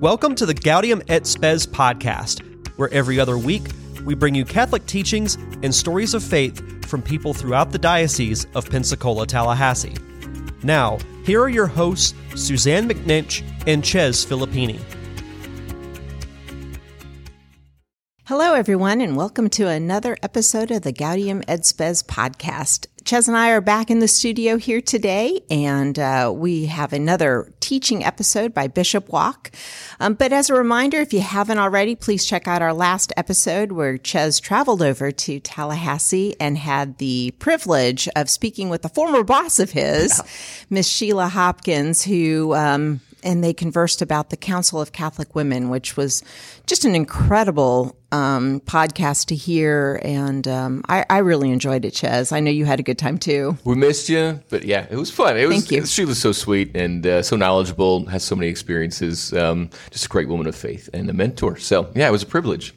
Welcome to the Gaudium et Spes podcast, where every other week we bring you Catholic teachings and stories of faith from people throughout the Diocese of Pensacola, Tallahassee. Now, here are your hosts, Suzanne McNinch and Ches Filippini. Hello, everyone, and welcome to another episode of the Gaudium et Spes podcast. Ches and I are back in the studio here today, and uh, we have another teaching episode by Bishop Wack. Um, but as a reminder, if you haven't already, please check out our last episode where Ches traveled over to Tallahassee and had the privilege of speaking with a former boss of his, Miss Sheila Hopkins, who um, and they conversed about the Council of Catholic Women, which was just an incredible um, podcast to hear. And um, I, I, really enjoyed it, Ches. I know you had a good time too. We missed you, but yeah, it was fun. It was, Thank you. She was so sweet and uh, so knowledgeable, has so many experiences, um, just a great woman of faith and a mentor. So yeah, it was a privilege.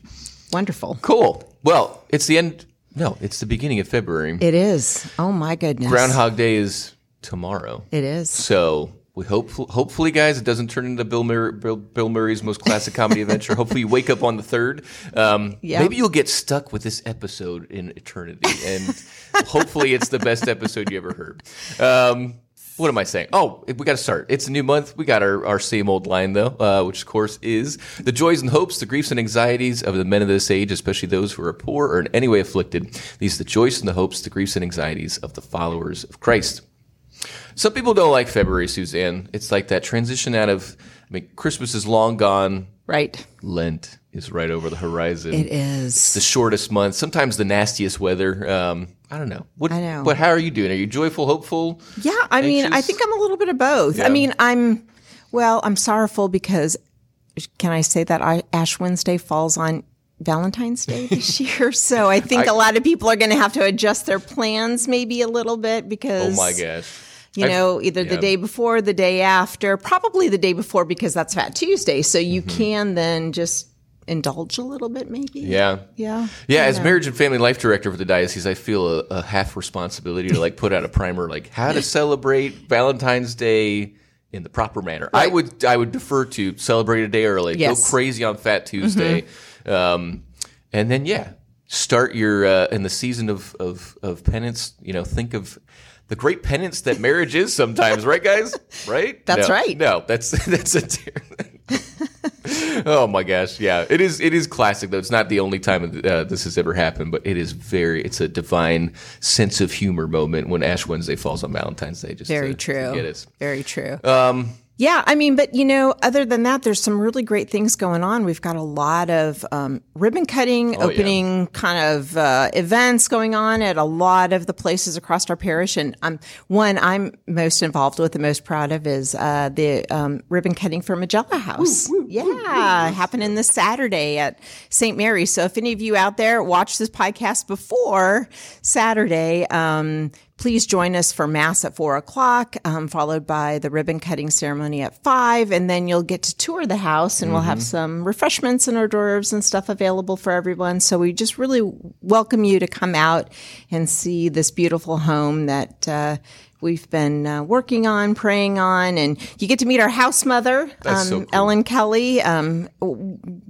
Wonderful. Cool. Well, it's the end. No, it's the beginning of February. It is. Oh my goodness. Groundhog Day is tomorrow. It is. So we hope, hopefully, guys, it doesn't turn into Bill, Murray, Bill, Bill Murray's most classic comedy adventure. Hopefully, you wake up on the third. Um, Yep. Maybe you'll get stuck with this episode in eternity, and hopefully, it's the best episode you ever heard. Um, what am I saying? Oh, we got to start. It's a new month. We got our, our same old line, though, uh, which, of course, is the joys and hopes, the griefs and anxieties of the men of this age, especially those who are poor or in any way afflicted. These are the joys and the hopes, the griefs and anxieties of the followers of Christ. Some people don't like February, Suzanne. It's like that transition out of, I mean, Christmas is long gone. Right. Lent is right over the horizon. It is. the shortest month, sometimes the nastiest weather. Um, I don't know. What, I know. But how are you doing? Are you joyful, hopeful? Yeah, I mean, I think I'm a little bit of both. Yeah. I mean, I'm, well, I'm sorrowful because, can I say that I, Ash Wednesday falls on Valentine's Day this year? So I think I- a lot of people are going to have to adjust their plans maybe a little bit because. Oh my gosh. You I've- know, either the day before, the day after, probably the day before because that's Fat Tuesday. So you Mm-hmm. can then just indulge a little bit, maybe. Yeah. Yeah. Yeah, as know. marriage and family life director for the diocese, I feel a, a half responsibility to like put out a primer, like how to celebrate Valentine's Day in the proper manner. I would I would defer to celebrate a day early, Yes. Mm-hmm. go crazy on Fat Tuesday, um, and then yeah, start your uh, in the season of, of of penance. You know, think of. The great penance that marriage is sometimes, right, guys? Right? That's No, right. No, that's that's a. Oh my gosh, yeah, it is. It is classic though. It's not the only time uh, this has ever happened, but it is very. It's a divine sense of humor moment when Ash Wednesday falls on Valentine's Day. Just Very to, true. To get. Very true. Um, Yeah, I mean, but you know, other than that, there's some really great things going on. We've got a lot of um, ribbon cutting, Oh, yeah. opening kind of uh, events going on at a lot of the places across our parish. And um, one I'm most involved with, and most proud of, is uh, the um, ribbon cutting for Magella House. yeah, happening this Saturday at St. Mary's. So if any of you out there watch this podcast before Saturday, um, please join us for mass at four o'clock, um, followed by the ribbon cutting ceremony at five, and then you'll get to tour the house, and we'll have some refreshments and hors d'oeuvres and stuff available for everyone. So we just really welcome you to come out and see this beautiful home that. Uh, We've been uh, working on, praying on, and you get to meet our house mother, um, so cool. Ellen Kelly, um,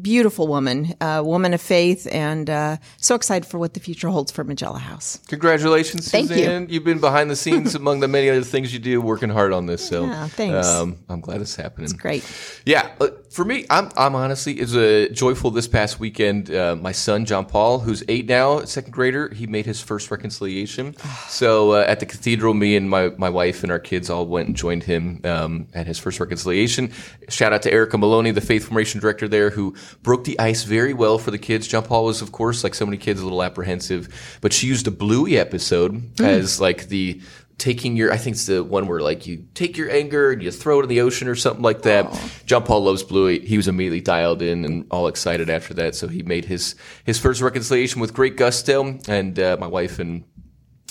beautiful woman, uh, woman of faith, and uh, so excited for what the future holds for Magella House. congratulations, Thank. Suzanne. You. have been behind the scenes among the many other things you do, working hard on this. So, Yeah, thanks. Um, I'm glad it's happening. It's great. Yeah, uh, for me, I'm, I'm honestly is a joyful this past weekend. Uh, my son John Paul, who's eight now, second grader, he made his first reconciliation. so uh, at the cathedral, me and my my wife and our kids all went and joined him um, at his first reconciliation. Shout out to Erica Maloney, the faith formation director there, who broke the ice very well for the kids. John Paul was, of course, like so many kids, a little apprehensive, but she used a Bluey episode as like the taking your I think it's the one where like you take your anger and you throw it in the ocean or something like that. John Paul loves Bluey. He was immediately dialed in and all excited after that. So he made his his first reconciliation with great gusto, and uh, my wife and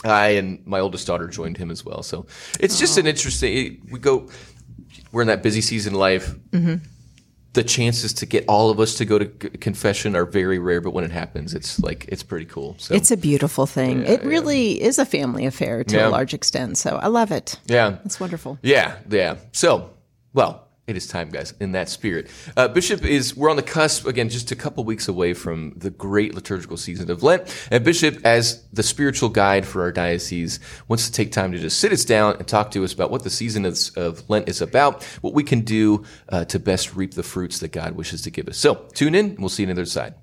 I and my oldest daughter joined him as well. So it's just an interesting. We go. We're in that busy season life. Mm-hmm. The chances to get all of us to go to confession are very rare, but when it happens, it's like it's pretty cool. So It's a beautiful thing. it yeah. really is a family affair to Yeah. a large extent. So I love it. yeah, It's wonderful. Yeah, yeah. So, well, It is time, guys, in that spirit. Uh, Bishop is, we're on the cusp, again, just a couple weeks away from the great liturgical season of Lent. And Bishop, as the spiritual guide for our diocese, wants to take time to just sit us down and talk to us about what the season of, of Lent is about, what we can do uh, to best reap the fruits that God wishes to give us. So tune in, and we'll see you on the other side.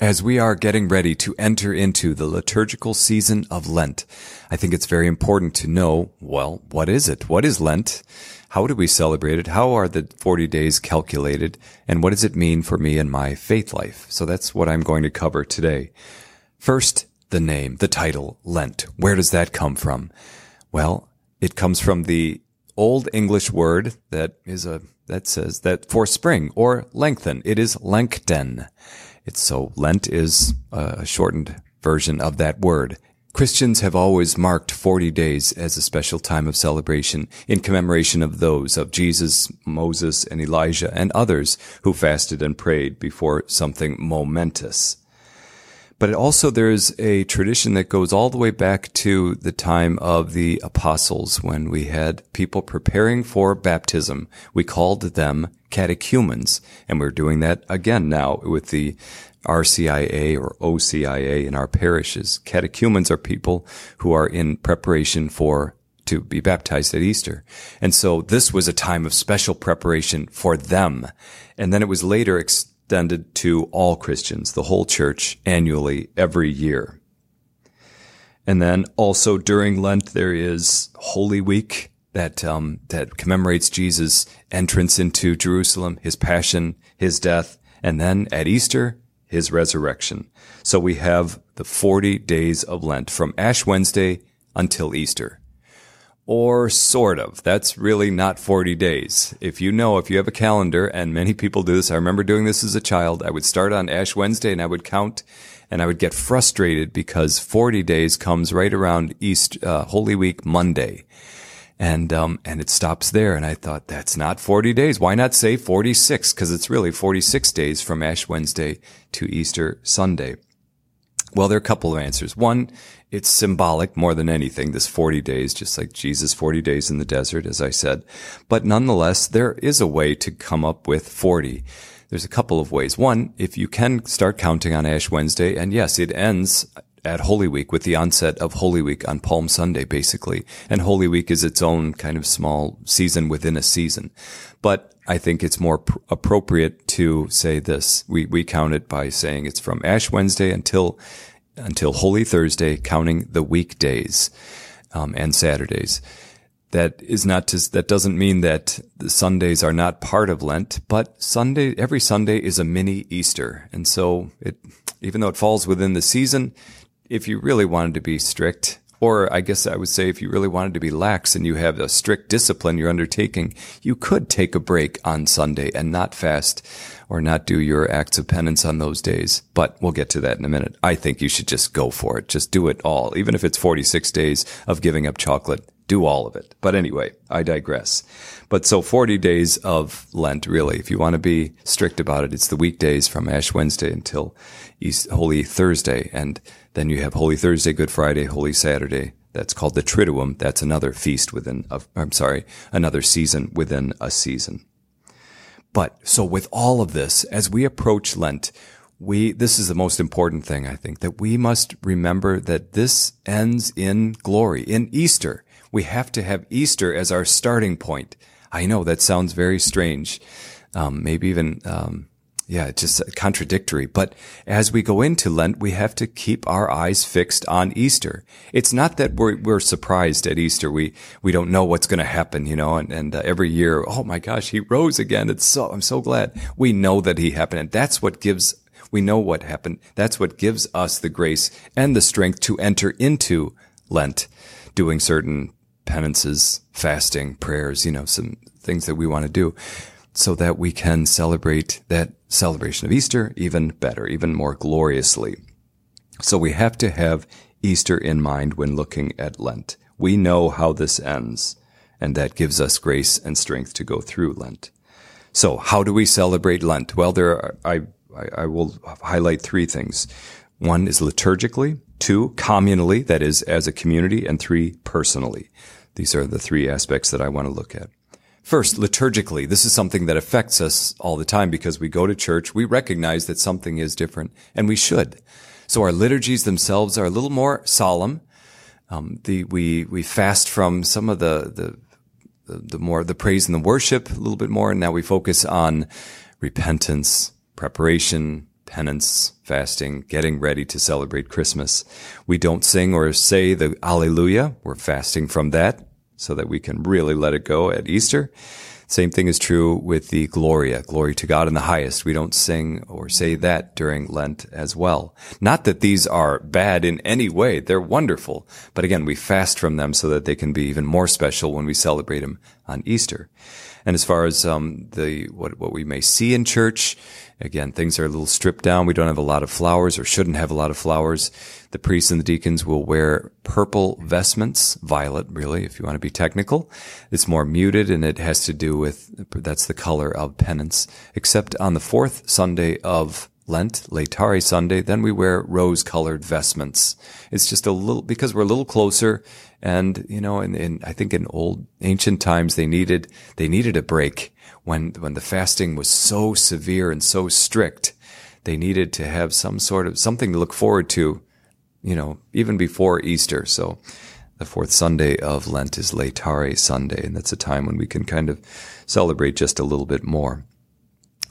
As we are getting ready to enter into the liturgical season of Lent, I think it's very important to know, well, what is it? What is Lent? How do we celebrate it? How are the 40 days calculated? And what does it mean for me and my faith life? So that's what I'm going to cover today. First, the name, the title, Lent. Where does that come from? Well, it comes from the old English word that is a, that says that for spring or lengthen. It is lengten. It's so Lent is a shortened version of that word. Christians have always marked 40 days as a special time of celebration in commemoration of those of Jesus, Moses, and Elijah and others who fasted and prayed before something momentous. But also there's a tradition that goes all the way back to the time of the apostles when we had people preparing for baptism. We called them catechumens, and we're doing that again now with the RCIA or OCIA in our parishes. Catechumens are people who are in preparation for to be baptized at Easter. And so this was a time of special preparation for them. And then it was later extended to all Christians, the whole church annually every year. And then also during Lent, there is Holy Week that, um, that commemorates Jesus' entrance into Jerusalem, his passion, his death. And then at Easter, his resurrection. So we have the 40 days of Lent from Ash Wednesday until Easter. Or sort of. That's really not 40 days. If you know, if you have a calendar, and many people do this, I remember doing this as a child, I would start on Ash Wednesday and I would count and I would get frustrated because 40 days comes right around East, uh, Holy Week Monday and um, and it stops there. And I thought that's not 40 days. Why not say 46? Because it's really 46 days from Ash Wednesday to Easter Sunday. Well, there are a couple of answers. One, it's symbolic more than anything, this 40 days, just like Jesus' 40 days in the desert, as I said. But nonetheless, there is a way to come up with 40. There's a couple of ways. One, if you can start counting on Ash Wednesday, and yes, it ends at Holy Week with the onset of Holy Week on Palm Sunday, basically. And Holy Week is its own kind of small season within a season. But I think it's more pr- appropriate to say this. We, we count it by saying it's from Ash Wednesday until, until Holy Thursday, counting the weekdays, um, and Saturdays. That is not to, that doesn't mean that the Sundays are not part of Lent, but Sunday, every Sunday is a mini Easter. And so it, even though it falls within the season, if you really wanted to be strict, or I guess I would say if you really wanted to be lax and you have a strict discipline you're undertaking, you could take a break on Sunday and not fast or not do your acts of penance on those days. But we'll get to that in a minute. I think you should just go for it. Just do it all. Even if it's 46 days of giving up chocolate, do all of it. But anyway, I digress. But so 40 days of Lent, really, if you want to be strict about it, it's the weekdays from Ash Wednesday until East, Holy Thursday. And then you have Holy Thursday, Good Friday, Holy Saturday. That's called the Triduum. That's another feast within, a, I'm sorry, another season within a season. But so with all of this, as we approach Lent, we, this is the most important thing, I think, that we must remember that this ends in glory, in Easter. We have to have Easter as our starting point. I know that sounds very strange. Um, maybe even, um, yeah, just contradictory. But as we go into Lent, we have to keep our eyes fixed on Easter. It's not that we're, we're surprised at Easter. We, we don't know what's going to happen, you know, and, and uh, every year, oh my gosh, he rose again. It's so, I'm so glad. We know that he happened. And that's what gives, we know what happened. That's what gives us the grace and the strength to enter into Lent, doing certain penances, fasting, prayers, you know, some things that we want to do so that we can celebrate that celebration of Easter even better, even more gloriously. So we have to have Easter in mind when looking at Lent. We know how this ends, and that gives us grace and strength to go through Lent. So how do we celebrate Lent? Well, there are, I, I will highlight three things. One is liturgically, two, communally, that is, as a community, and three, personally. These are the three aspects that I want to look at. First, liturgically, this is something that affects us all the time because we go to church, we recognize that something is different, and we should. So our liturgies themselves are a little more solemn. Um, the, we, we fast from some of the, the, the, more, the praise and the worship a little bit more, and now we focus on repentance, preparation, penance, fasting, getting ready to celebrate Christmas. We don't sing or say the Alleluia. We're fasting from that so that we can really let it go at Easter. Same thing is true with the Gloria, glory to God in the highest. We don't sing or say that during Lent as well. Not that these are bad in any way. They're wonderful. But again, we fast from them so that they can be even more special when we celebrate them on Easter. And as far as um, the what what we may see in church, again, things are a little stripped down. We don't have a lot of flowers, or shouldn't have a lot of flowers. The priests and the deacons will wear purple vestments, violet, really, if you want to be technical. It's more muted, and it has to do with that's the color of penance. Except on the fourth Sunday of Lent, Laetare Sunday, then we wear rose colored vestments. It's just a little, because we're a little closer. And, you know, in, in, I think in old ancient times, they needed, they needed a break when, when the fasting was so severe and so strict. They needed to have some sort of something to look forward to, you know, even before Easter. So the fourth Sunday of Lent is Laetare Sunday. And that's a time when we can kind of celebrate just a little bit more.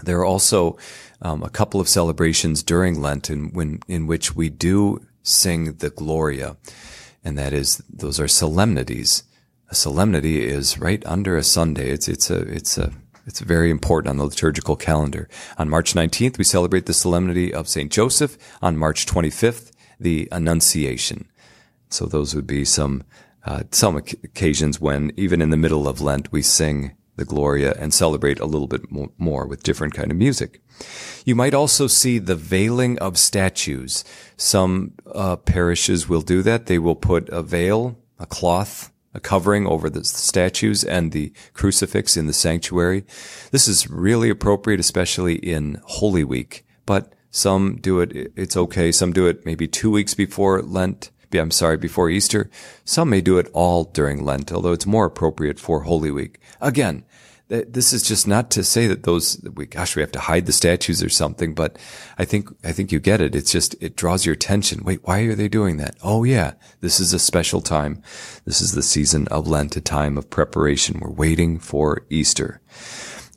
There are also um, a couple of celebrations during Lent in, when, in which we do sing the Gloria, and that is those are solemnities. A solemnity is right under a Sunday. It's it's a it's a it's very important on the liturgical calendar. On March 19th, we celebrate the solemnity of St. Joseph. On March 25th, the Annunciation. So those would be some uh, some occasions when, even in the middle of Lent, we sing the Gloria and celebrate a little bit more with different kind of music. You might also see the veiling of statues. Some uh, parishes will do that. They will put a veil, a cloth, a covering over the statues and the crucifix in the sanctuary. This is really appropriate, especially in Holy Week, but some do it, it's okay. Some do it maybe two weeks before Lent. I'm sorry, before Easter. Some may do it all during Lent, although it's more appropriate for Holy Week. Again, this is just not to say that those, we, gosh, we have to hide the statues or something, but I think, I think you get it. It's just, it draws your attention. Wait, why are they doing that? Oh yeah, this is a special time. This is the season of Lent, a time of preparation. We're waiting for Easter.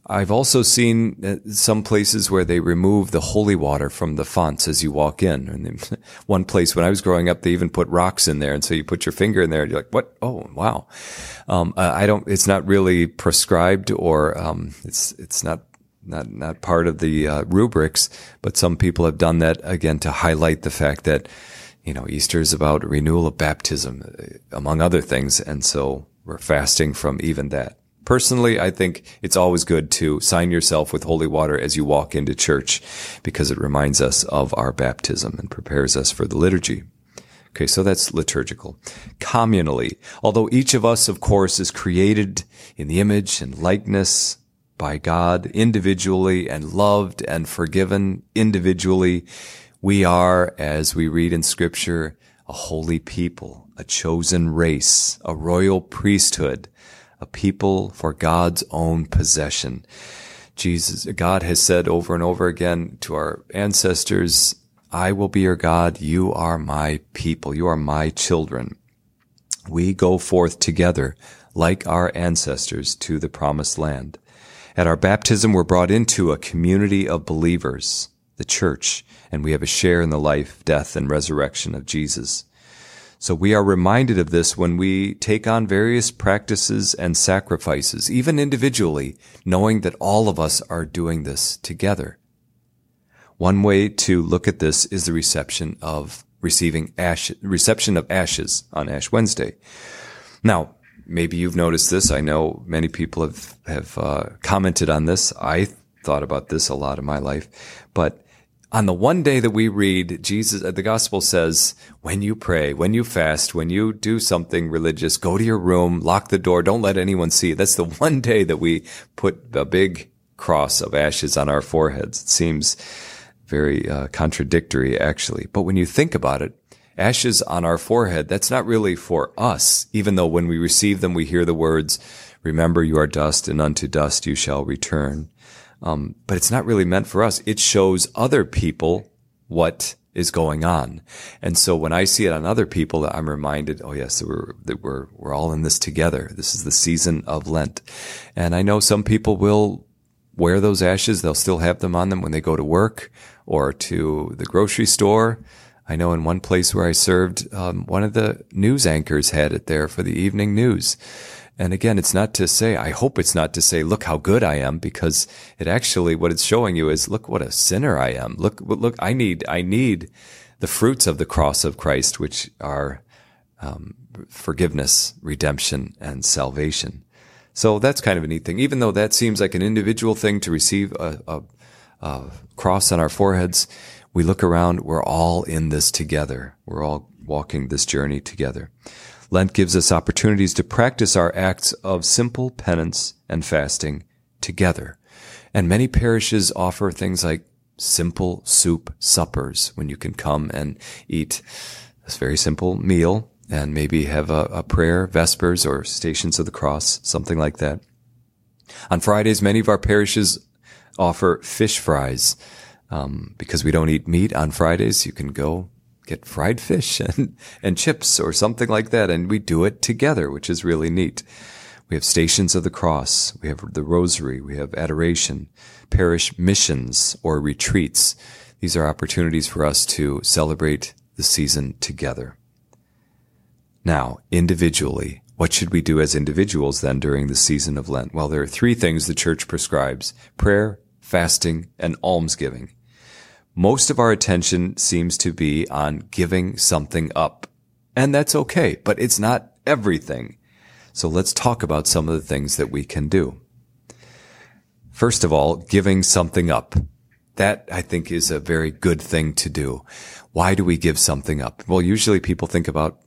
I've also seen uh, some places where they remove the holy water from the fonts as you walk in. And one place when I was growing up, they even put rocks in there. And so you put your finger in there and you're like, what? Oh, wow. Um, I don't, it's not really prescribed or, um, it's, it's not, not, not part of the uh, rubrics, but some people have done that again to highlight the fact that, you know, Easter is about renewal of baptism, uh, among other things. And so we're fasting from even that. Personally, I think it's always good to sign yourself with holy water as you walk into church because it reminds us of our baptism and prepares us for the liturgy. Okay, so that's liturgical. Communally, although each of us, of course, is created in the image and likeness by God individually and loved and forgiven individually, we are, as we read in scripture, a holy people, a chosen race, a royal priesthood, a people for God's own possession. Jesus, God has said over and over again to our ancestors, I will be your God. You are my people. You are my children. We go forth together like our ancestors to the promised land. At our baptism, we're brought into a community of believers, the church, and we have a share in the life, death, and resurrection of Jesus. So we are reminded of this when we take on various practices and sacrifices, even individually, knowing that all of us are doing this together. One way to look at this is the reception of receiving ash, reception of ashes on Ash Wednesday. Now, maybe you've noticed this. I know many people have, have uh, commented on this. I thought about this a lot in my life, but on the one day that we read, Jesus, the gospel says, when you pray, when you fast, when you do something religious, go to your room, lock the door, don't let anyone see. That's the one day that we put a big cross of ashes on our foreheads. It seems very uh, contradictory, actually. But when you think about it, ashes on our forehead, that's not really for us, even though when we receive them, we hear the words, Remember you are dust and unto dust you shall return. Um, but it's not really meant for us. It shows other people what is going on. And so when I see it on other people, I'm reminded, oh yes, that we're, that we're, we're all in this together. This is the season of Lent. And I know some people will wear those ashes. They'll still have them on them when they go to work or to the grocery store. I know in one place where I served, um, one of the news anchors had it there for the evening news. And again, it's not to say, I hope it's not to say, look how good I am, because it actually, what it's showing you is, look what a sinner I am. Look, look, I need, I need the fruits of the cross of Christ, which are, um, forgiveness, redemption, and salvation. So that's kind of a neat thing. Even though that seems like an individual thing to receive a, a, a cross on our foreheads, we look around, we're all in this together. We're all walking this journey together. Lent gives us opportunities to practice our acts of simple penance and fasting together. And many parishes offer things like simple soup suppers when you can come and eat this very simple meal and maybe have a, a prayer, vespers or stations of the cross, something like that. On Fridays, many of our parishes offer fish fries. Um, because we don't eat meat on Fridays, you can go get fried fish and, and chips or something like that. And we do it together, which is really neat. We have stations of the cross. We have the rosary. We have adoration, parish missions or retreats. These are opportunities for us to celebrate the season together. Now, individually, what should we do as individuals then during the season of Lent? Well, there are three things the church prescribes prayer, fasting, and almsgiving most of our attention seems to be on giving something up. And that's okay, but it's not everything. So let's talk about some of the things that we can do. First of all, giving something up. That I think is a very good thing to do. Why do we give something up? Well, usually people think about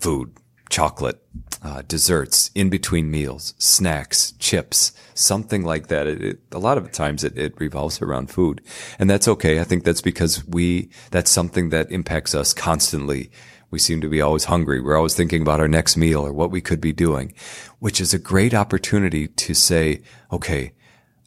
food, chocolate, uh, desserts, in between meals, snacks, chips, something like that. It, it, a lot of times it, it revolves around food. And that's okay. I think that's because we, that's something that impacts us constantly. We seem to be always hungry. We're always thinking about our next meal or what we could be doing, which is a great opportunity to say, okay,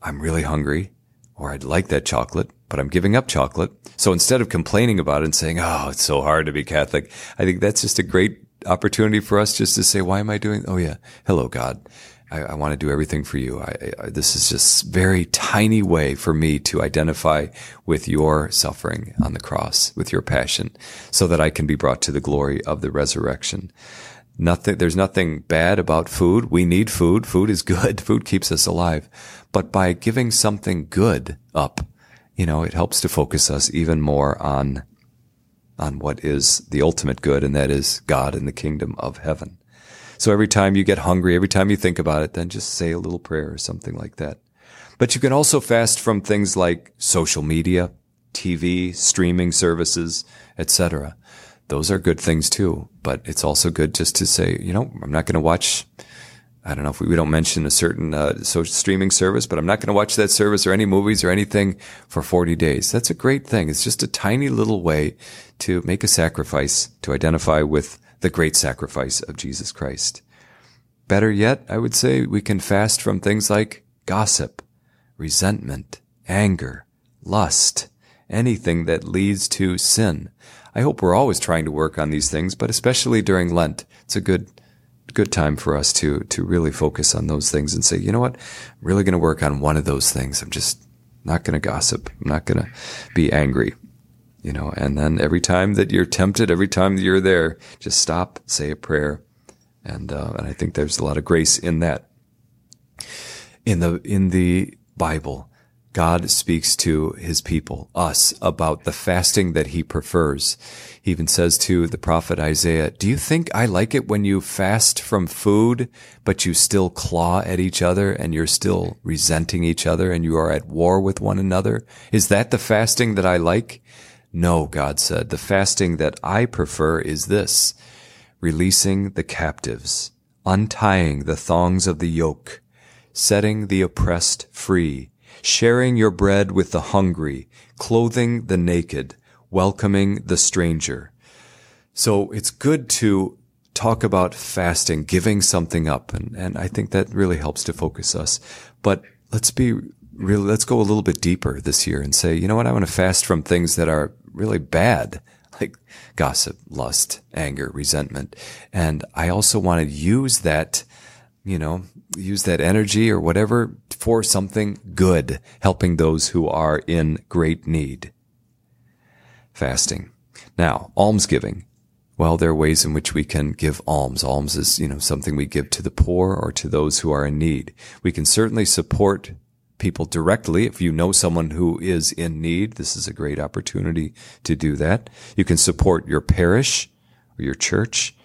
I'm really hungry or I'd like that chocolate, but I'm giving up chocolate. So instead of complaining about it and saying, Oh, it's so hard to be Catholic, I think that's just a great opportunity for us just to say, why am I doing? Oh yeah. Hello, God. I, I want to do everything for you. I, I, this is just very tiny way for me to identify with your suffering on the cross, with your passion, so that I can be brought to the glory of the resurrection. Nothing, there's nothing bad about food. We need food. Food is good. Food keeps us alive. But by giving something good up, you know, it helps to focus us even more on on what is the ultimate good, and that is God and the kingdom of heaven. So every time you get hungry, every time you think about it, then just say a little prayer or something like that. But you can also fast from things like social media, TV, streaming services, etc. Those are good things too, but it's also good just to say, you know, I'm not going to watch I don't know if we, we don't mention a certain uh, social streaming service, but I'm not going to watch that service or any movies or anything for 40 days. That's a great thing. It's just a tiny little way to make a sacrifice to identify with the great sacrifice of Jesus Christ. Better yet, I would say we can fast from things like gossip, resentment, anger, lust, anything that leads to sin. I hope we're always trying to work on these things, but especially during Lent, it's a good good time for us to to really focus on those things and say, you know what, I'm really going to work on one of those things. I'm just not going to gossip. I'm not going to be angry. You know, and then every time that you're tempted, every time that you're there, just stop, say a prayer, and uh, and I think there's a lot of grace in that. In the in the Bible, God speaks to his people, us, about the fasting that he prefers. He even says to the prophet Isaiah, do you think I like it when you fast from food, but you still claw at each other and you're still resenting each other and you are at war with one another? Is that the fasting that I like? No, God said, the fasting that I prefer is this, releasing the captives, untying the thongs of the yoke, setting the oppressed free, sharing your bread with the hungry, clothing the naked, welcoming the stranger. So it's good to talk about fasting, giving something up. And, and I think that really helps to focus us. But let's be really, let's go a little bit deeper this year and say, you know what? I want to fast from things that are really bad, like gossip, lust, anger, resentment. And I also want to use that, you know, use that energy or whatever for something good, helping those who are in great need. Fasting. Now, almsgiving. Well, there are ways in which we can give alms. Alms is, you know, something we give to the poor or to those who are in need. We can certainly support people directly. If you know someone who is in need, this is a great opportunity to do that. You can support your parish or your church.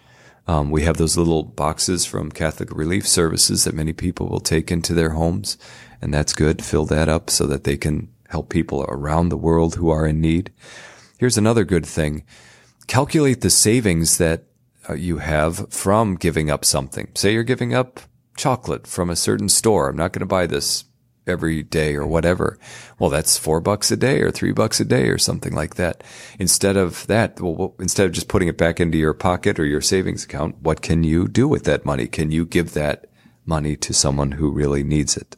Um, we have those little boxes from Catholic Relief Services that many people will take into their homes, and that's good. Fill that up so that they can help people around the world who are in need. Here's another good thing calculate the savings that uh, you have from giving up something. Say you're giving up chocolate from a certain store. I'm not going to buy this every day or whatever. Well, that's four bucks a day or three bucks a day or something like that. Instead of that, well, instead of just putting it back into your pocket or your savings account, what can you do with that money? Can you give that money to someone who really needs it?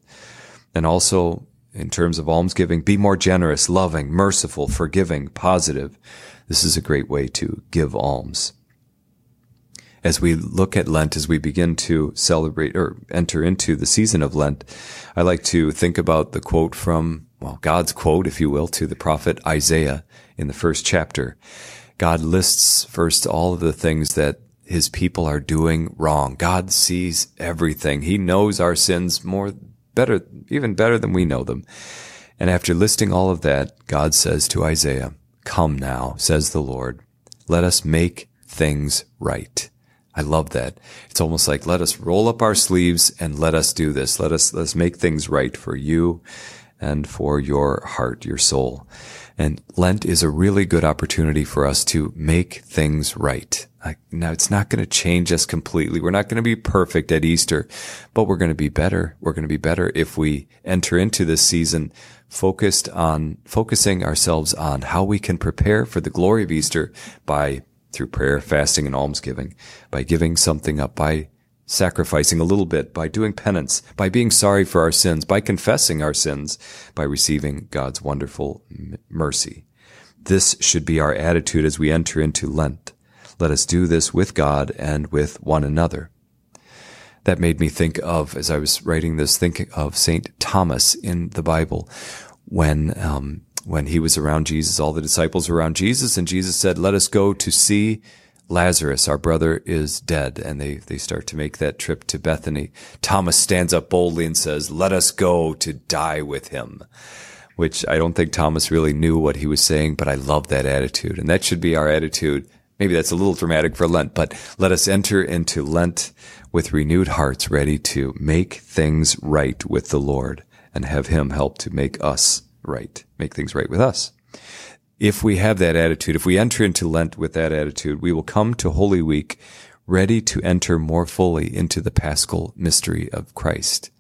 And also in terms of almsgiving, be more generous, loving, merciful, forgiving, positive. This is a great way to give alms. As we look at Lent, as we begin to celebrate or enter into the season of Lent, I like to think about the quote from, well, God's quote, if you will, to the prophet Isaiah in the first chapter. God lists first all of the things that his people are doing wrong. God sees everything. He knows our sins more better, even better than we know them. And after listing all of that, God says to Isaiah, Come now, says the Lord. Let us make things right. I love that. It's almost like let us roll up our sleeves and let us do this. Let us let's make things right for you and for your heart, your soul. And Lent is a really good opportunity for us to make things right. now it's not going to change us completely. We're not going to be perfect at Easter, but we're going to be better. We're going to be better if we enter into this season focused on focusing ourselves on how we can prepare for the glory of Easter by through prayer, fasting, and almsgiving, by giving something up, by sacrificing a little bit, by doing penance, by being sorry for our sins, by confessing our sins, by receiving God's wonderful mercy. This should be our attitude as we enter into Lent. Let us do this with God and with one another. That made me think of, as I was writing this, thinking of Saint Thomas in the Bible, when um, when he was around Jesus, all the disciples were around Jesus, and Jesus said, "Let us go to see Lazarus, our brother, is dead." And they they start to make that trip to Bethany. Thomas stands up boldly and says, "Let us go to die with him." Which I don't think Thomas really knew what he was saying, but I love that attitude, and that should be our attitude. Maybe that's a little dramatic for Lent, but let us enter into Lent with renewed hearts ready to make things right with the Lord and have Him help to make us right, make things right with us. If we have that attitude, if we enter into Lent with that attitude, we will come to Holy Week ready to enter more fully into the paschal mystery of Christ.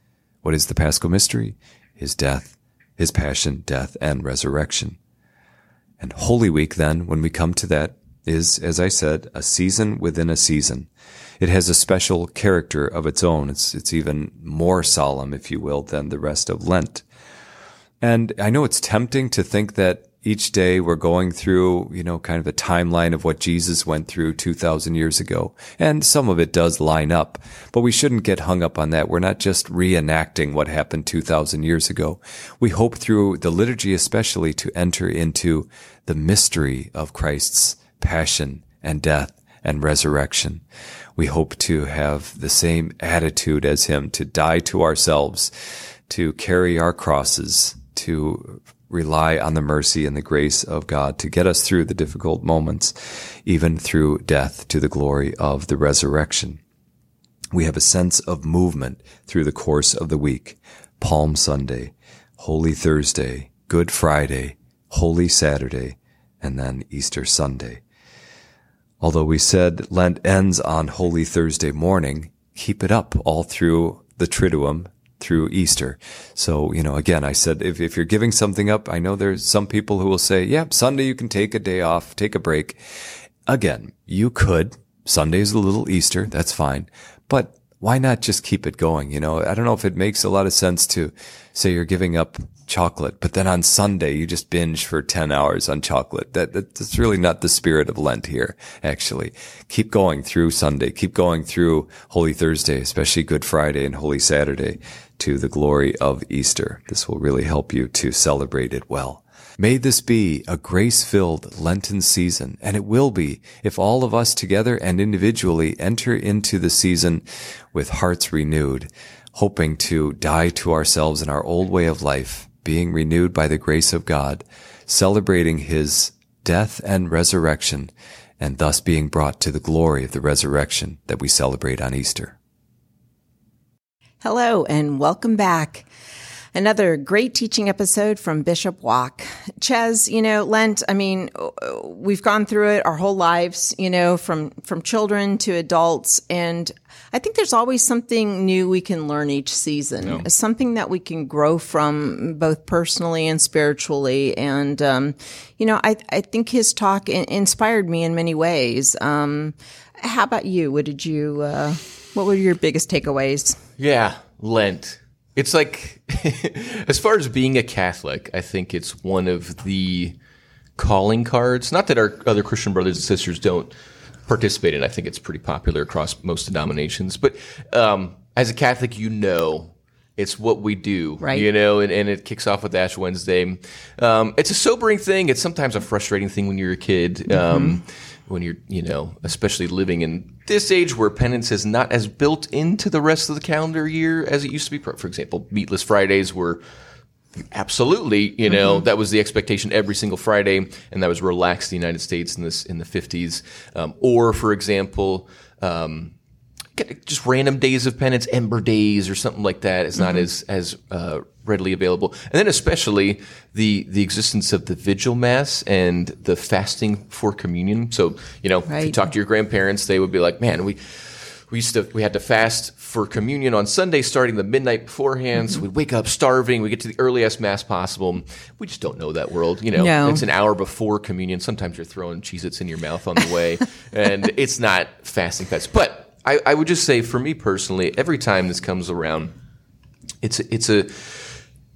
What is the paschal mystery? His death, his passion, death, and resurrection. And Holy Week, then, when we come to that, is, as I said, a season within a season. It has a special character of its own. It's, it's even more solemn, if you will, than the rest of Lent. And I know it's tempting to think that each day we're going through, you know, kind of a timeline of what Jesus went through 2000 years ago. And some of it does line up, but we shouldn't get hung up on that. We're not just reenacting what happened 2000 years ago. We hope through the liturgy, especially to enter into the mystery of Christ's passion and death and resurrection. We hope to have the same attitude as him, to die to ourselves, to carry our crosses, to rely on the mercy and the grace of God to get us through the difficult moments, even through death to the glory of the resurrection. We have a sense of movement through the course of the week. Palm Sunday, Holy Thursday, Good Friday, Holy Saturday, and then Easter Sunday. Although we said Lent ends on Holy Thursday morning, keep it up all through the Triduum through Easter. So, you know, again, I said, if, if you're giving something up, I know there's some people who will say, yeah, Sunday you can take a day off, take a break. Again, you could Sunday is a little Easter. That's fine. But why not just keep it going? You know, I don't know if it makes a lot of sense to say you're giving up chocolate, but then on Sunday you just binge for 10 hours on chocolate. That, that's really not the spirit of Lent here, actually. Keep going through Sunday. Keep going through Holy Thursday, especially Good Friday and Holy Saturday to the glory of Easter. This will really help you to celebrate it well. May this be a grace filled Lenten season, and it will be if all of us together and individually enter into the season with hearts renewed, hoping to die to ourselves and our old way of life, being renewed by the grace of God, celebrating his death and resurrection, and thus being brought to the glory of the resurrection that we celebrate on Easter. Hello and welcome back. Another great teaching episode from Bishop Wack. Ches, you know, Lent, I mean, we've gone through it our whole lives, you know, from, from children to adults. And I think there's always something new we can learn each season, something that we can grow from both personally and spiritually. And, um, you know, I, I think his talk in- inspired me in many ways. Um, how about you? What did you, uh, what were your biggest takeaways? Yeah, Lent. It's like, as far as being a Catholic, I think it's one of the calling cards. Not that our other Christian brothers and sisters don't participate in. I think it's pretty popular across most denominations. But um, as a Catholic, you know it's what we do, Right. You know, and, and it kicks off with Ash Wednesday. Um, it's a sobering thing. It's sometimes a frustrating thing when you're a kid. Um, when you're, you know, especially living in this age where penance is not as built into the rest of the calendar year as it used to be. For example, Meatless Fridays were absolutely, you know, that was the expectation every single Friday, and that was relaxed in the United States in this in the fifties. Um, or, for example, um, just random days of penance, Ember Days or something like that is not as as uh, readily available. And then especially the the existence of the Vigil Mass and the fasting for communion. So you know, if you talk to your grandparents, they would be like, "Man, we." We used to we had to fast for communion on Sunday starting the midnight beforehand. So we'd wake up starving. We get to the earliest mass possible. We just don't know that world. You know, No. it's an hour before communion. Sometimes you're throwing Cheez Its in your mouth on the way, and it's not fasting fast. But I, I would just say, for me personally, every time this comes around, it's a, it's a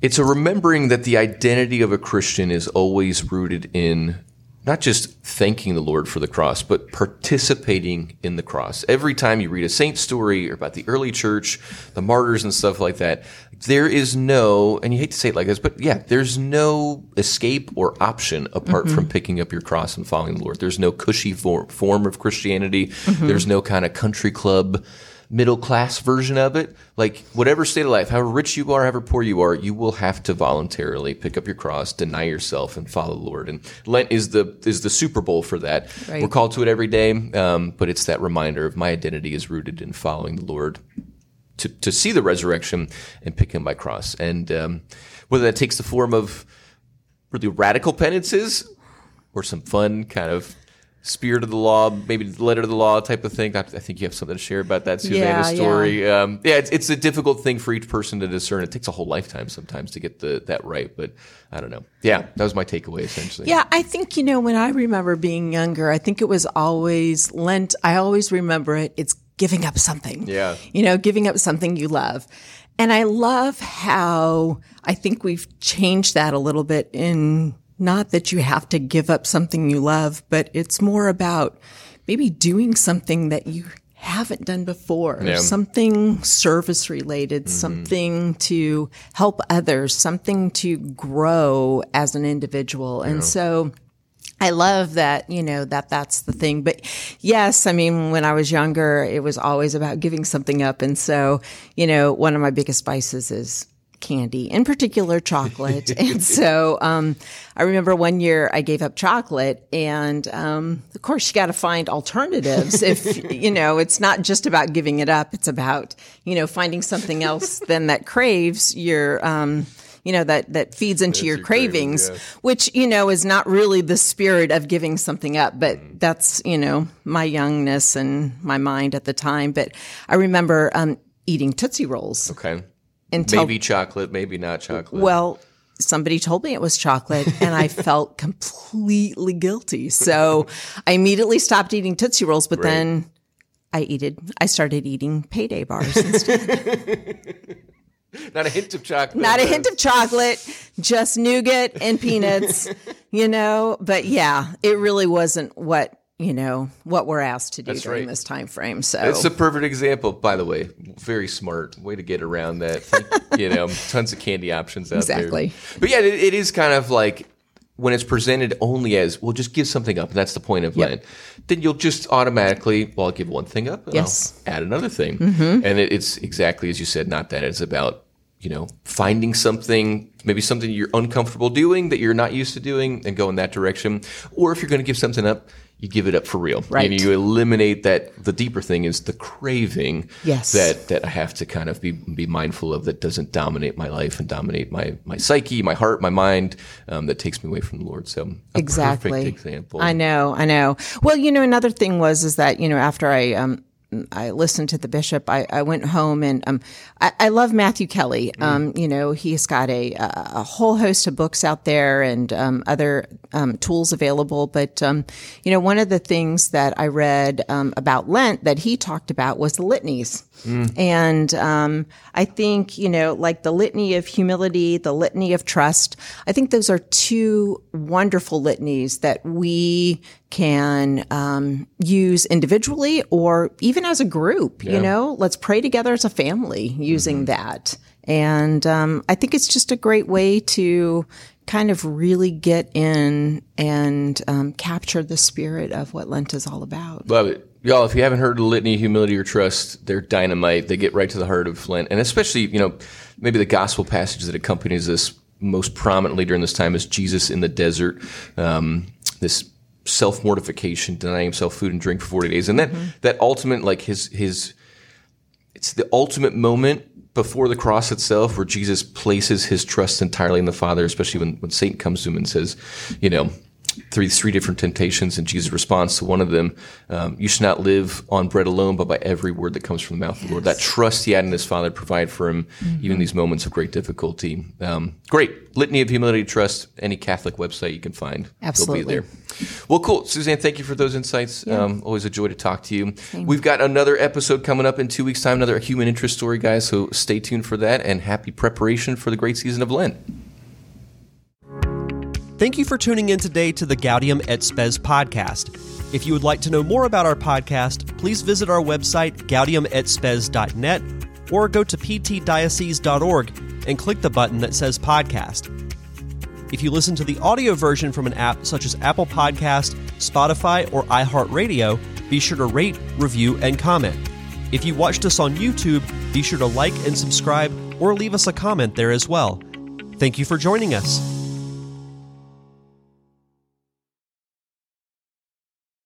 it's a remembering that the identity of a Christian is always rooted in not just thanking the Lord for the cross, but participating in the cross. Every time you read a saint story or about the early church, the martyrs and stuff like that, there is no, and you hate to say it like this, but yeah, there's no escape or option apart from picking up your cross and following the Lord. There's no cushy for, form of Christianity. There's no kind of country club middle class version of it. Like whatever state of life, however rich you are, however poor you are, you will have to voluntarily pick up your cross, deny yourself, and follow the Lord. And Lent is the is the Super Bowl for that. Right. We're called to it every day, um, but it's that reminder of my identity is rooted in following the Lord. To, to see the resurrection and pick him by cross. And um, whether that takes the form of really radical penances or some fun kind of spirit of the law, maybe letter of the law type of thing. I, I think you have something to share about that, Susanna's Yeah, story. Yeah, um, yeah it's, it's a difficult thing for each person to discern. It takes a whole lifetime sometimes to get the that right, but I don't know. Yeah, that was my takeaway essentially. Yeah, I think, you know, when I remember being younger, I think it was always Lent. I always remember it. It's giving up something. Yeah. You know, giving up something you love. And I love how I think we've changed that a little bit in not that you have to give up something you love, but it's more about maybe doing something that you haven't done before, Yeah. something service related, mm-hmm. something to help others, something to grow as an individual. And so I love that, you know, that that's the thing. But yes, I mean, when I was younger, it was always about giving something up. And so, you know, one of my biggest vices is candy, in particular chocolate. and so, um, I remember one year I gave up chocolate and, um, of course you got to find alternatives. if, you know, it's not just about giving it up. It's about, you know, finding something else then that craves your, um, you know, that, that feeds into your, your cravings, yeah. which, you know, is not really the spirit of giving something up, but that's, you know, my youngness and my mind at the time. But I remember, um, eating Tootsie Rolls Okay. until, Maybe chocolate, maybe not chocolate. well, somebody told me it was chocolate and I felt completely guilty. So I immediately stopped eating Tootsie Rolls, but then I eated. I started eating payday bars instead. Not a hint of chocolate. Not a hint of chocolate, just nougat and peanuts, you know. But yeah, it really wasn't what you know what we're asked to do That's during right. this time frame. So It's a perfect example, by the way. Very smart way to get around that. you know, tons of candy options out Exactly. there. Exactly. But yeah, it, it is kind of like when it's presented only as, well, just give something up. And that's the point of Yep. Lent. Then you'll just automatically, well, I'll give one thing up. And Yes. Mm-hmm. I'll add another thing. And it, it's exactly as you said, not that. It's about, you know, finding something, maybe something you're uncomfortable doing that you're not used to doing and go in that direction. Or if you're going to give something up, you give it up for real. Right. And you eliminate that. The deeper thing is the craving Yes. that that I have to kind of be be mindful of that doesn't dominate my life and dominate my my psyche, my heart, my mind. Um, that takes me away from the Lord. So a exactly perfect example. I know, I know. Well, you know, another thing was is that you know after I um I listened to the bishop, I, I went home and um I, I love Matthew Kelly. Mm. Um, you know, he's got a a whole host of books out there and um, other um, tools available. But um, you know, one of the things that I read um, about Lent that he talked about was the litanies. And um, I think, you know, like the litany of humility, the litany of trust, I think those are two wonderful litanies that we can um, use individually or even as a group. You know, let's pray together as a family using that. And um, I think it's just a great way to kind of really get in and um, capture the spirit of what Lent is all about. Love it. Y'all, if you haven't heard of Litany, Humility, or Trust, they're dynamite. They get right to the heart of Lent. And especially, you know, maybe the gospel passage that accompanies this most prominently during this time is Jesus in the desert. Um, this self mortification, denying himself food and drink for 40 days. And that, that ultimate, like his, his, it's the ultimate moment before the cross itself where Jesus places his trust entirely in the Father, especially when, when Satan comes to him and says, you know, three three different temptations, and Jesus responds to one of them: um, "You should not live on bread alone, but by every word that comes from the mouth of the Lord." That trust he had in his Father to provide for him, even in these moments of great difficulty. Um, great litany of humility, trust. Any Catholic website you can find, Absolutely. They'll be there. Well, cool, Suzanne. Thank you for those insights. Um, always a joy to talk to you. We've got another episode coming up in two weeks' time. Another human interest story, guys. So stay tuned for that, and happy preparation for the great season of Lent. Thank you for tuning in today to the Gaudium et Spes podcast. If you would like to know more about our podcast, please visit our website, gaudiumetspes.net, or go to ptdiocese.org and click the button that says podcast. If you listen to the audio version from an app such as Apple Podcast, Spotify, or iHeartRadio, be sure to rate, review, and comment. If you watched us on YouTube, be sure to like and subscribe or leave us a comment there as well. Thank you for joining us.